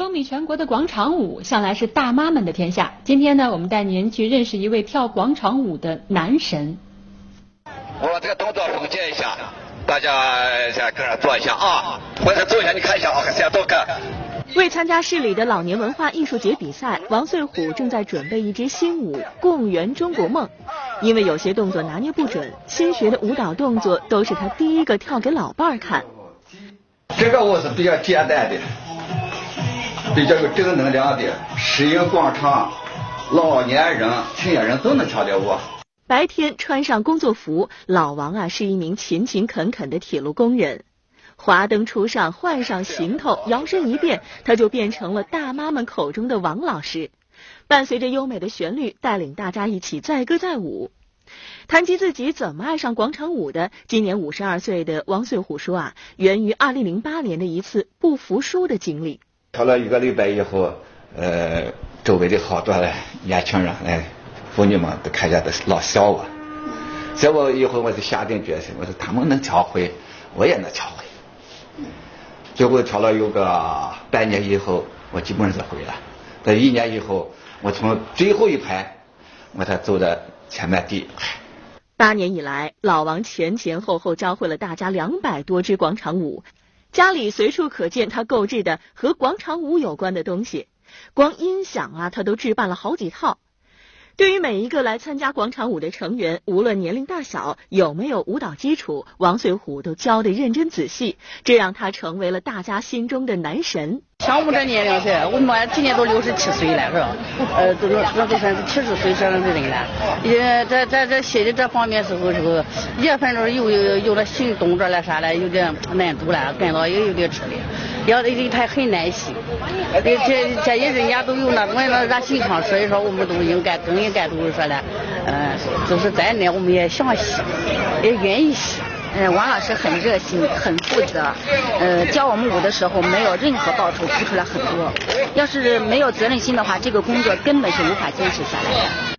风靡全国的广场舞向来是大妈们的天下。今天呢，我们带您去认识一位跳广场舞的男神。我把这个动作总结一下，大家在跟着做一下啊！我再做一下，你看一下啊，先多看。为参加市里的老年文化艺术节比赛，王穗虎正在准备一支新舞《共圆中国梦》。因为有些动作拿捏不准，新学的舞蹈动作都是他第一个跳给老伴儿看。这个舞是比较简单的。比较有正能量的，适应广场老年人、青年人都能跳的舞。白天穿上工作服，老王啊是一名勤勤恳恳的铁路工人。华灯初上，换上行头，摇身一变，他就变成了大妈们口中的王老师。伴随着优美的旋律，带领大家一起载歌载舞。谈及自己怎么爱上广场舞的，今年五十二岁的王穗虎说啊，源于二零零八年的一次不服输的经历。跳了一个礼拜以后，呃，周围的好多年轻人，哎，妇女们都看见都老笑我。笑我以后，我就下定决心，我说他们能跳会，我也能跳会。结果跳了有个半年以后，我基本上是会了。在一年以后，我从最后一排，我才走到前面第一排。八年以来，老王前前后后教会了大家两百多支广场舞。家里随处可见他购置的和广场舞有关的东西，光音响啊，他都置办了好几套。对于每一个来参加广场舞的成员，无论年龄大小，有没有舞蹈基础，王穗虎都教得认真仔细，这让他成为了大家心中的男神。像我这年龄噻，我们今年都六十七岁了，是吧？呃，都那都算是七十岁上的人了。也在在这心理这方面时候时候，也反正有有有了行动着了啥了，有点难度了，感到也有点吃力。要的他很耐心，这这些人家都有那种那那心肠，所以说我们都应该更应该都是说了，嗯，就是在那我们也想学，也愿意学。嗯，王老师很热心，很负责。呃，教我们舞的时候没有任何报酬，付出了很多。要是没有责任心的话，这个工作根本是无法坚持下来的。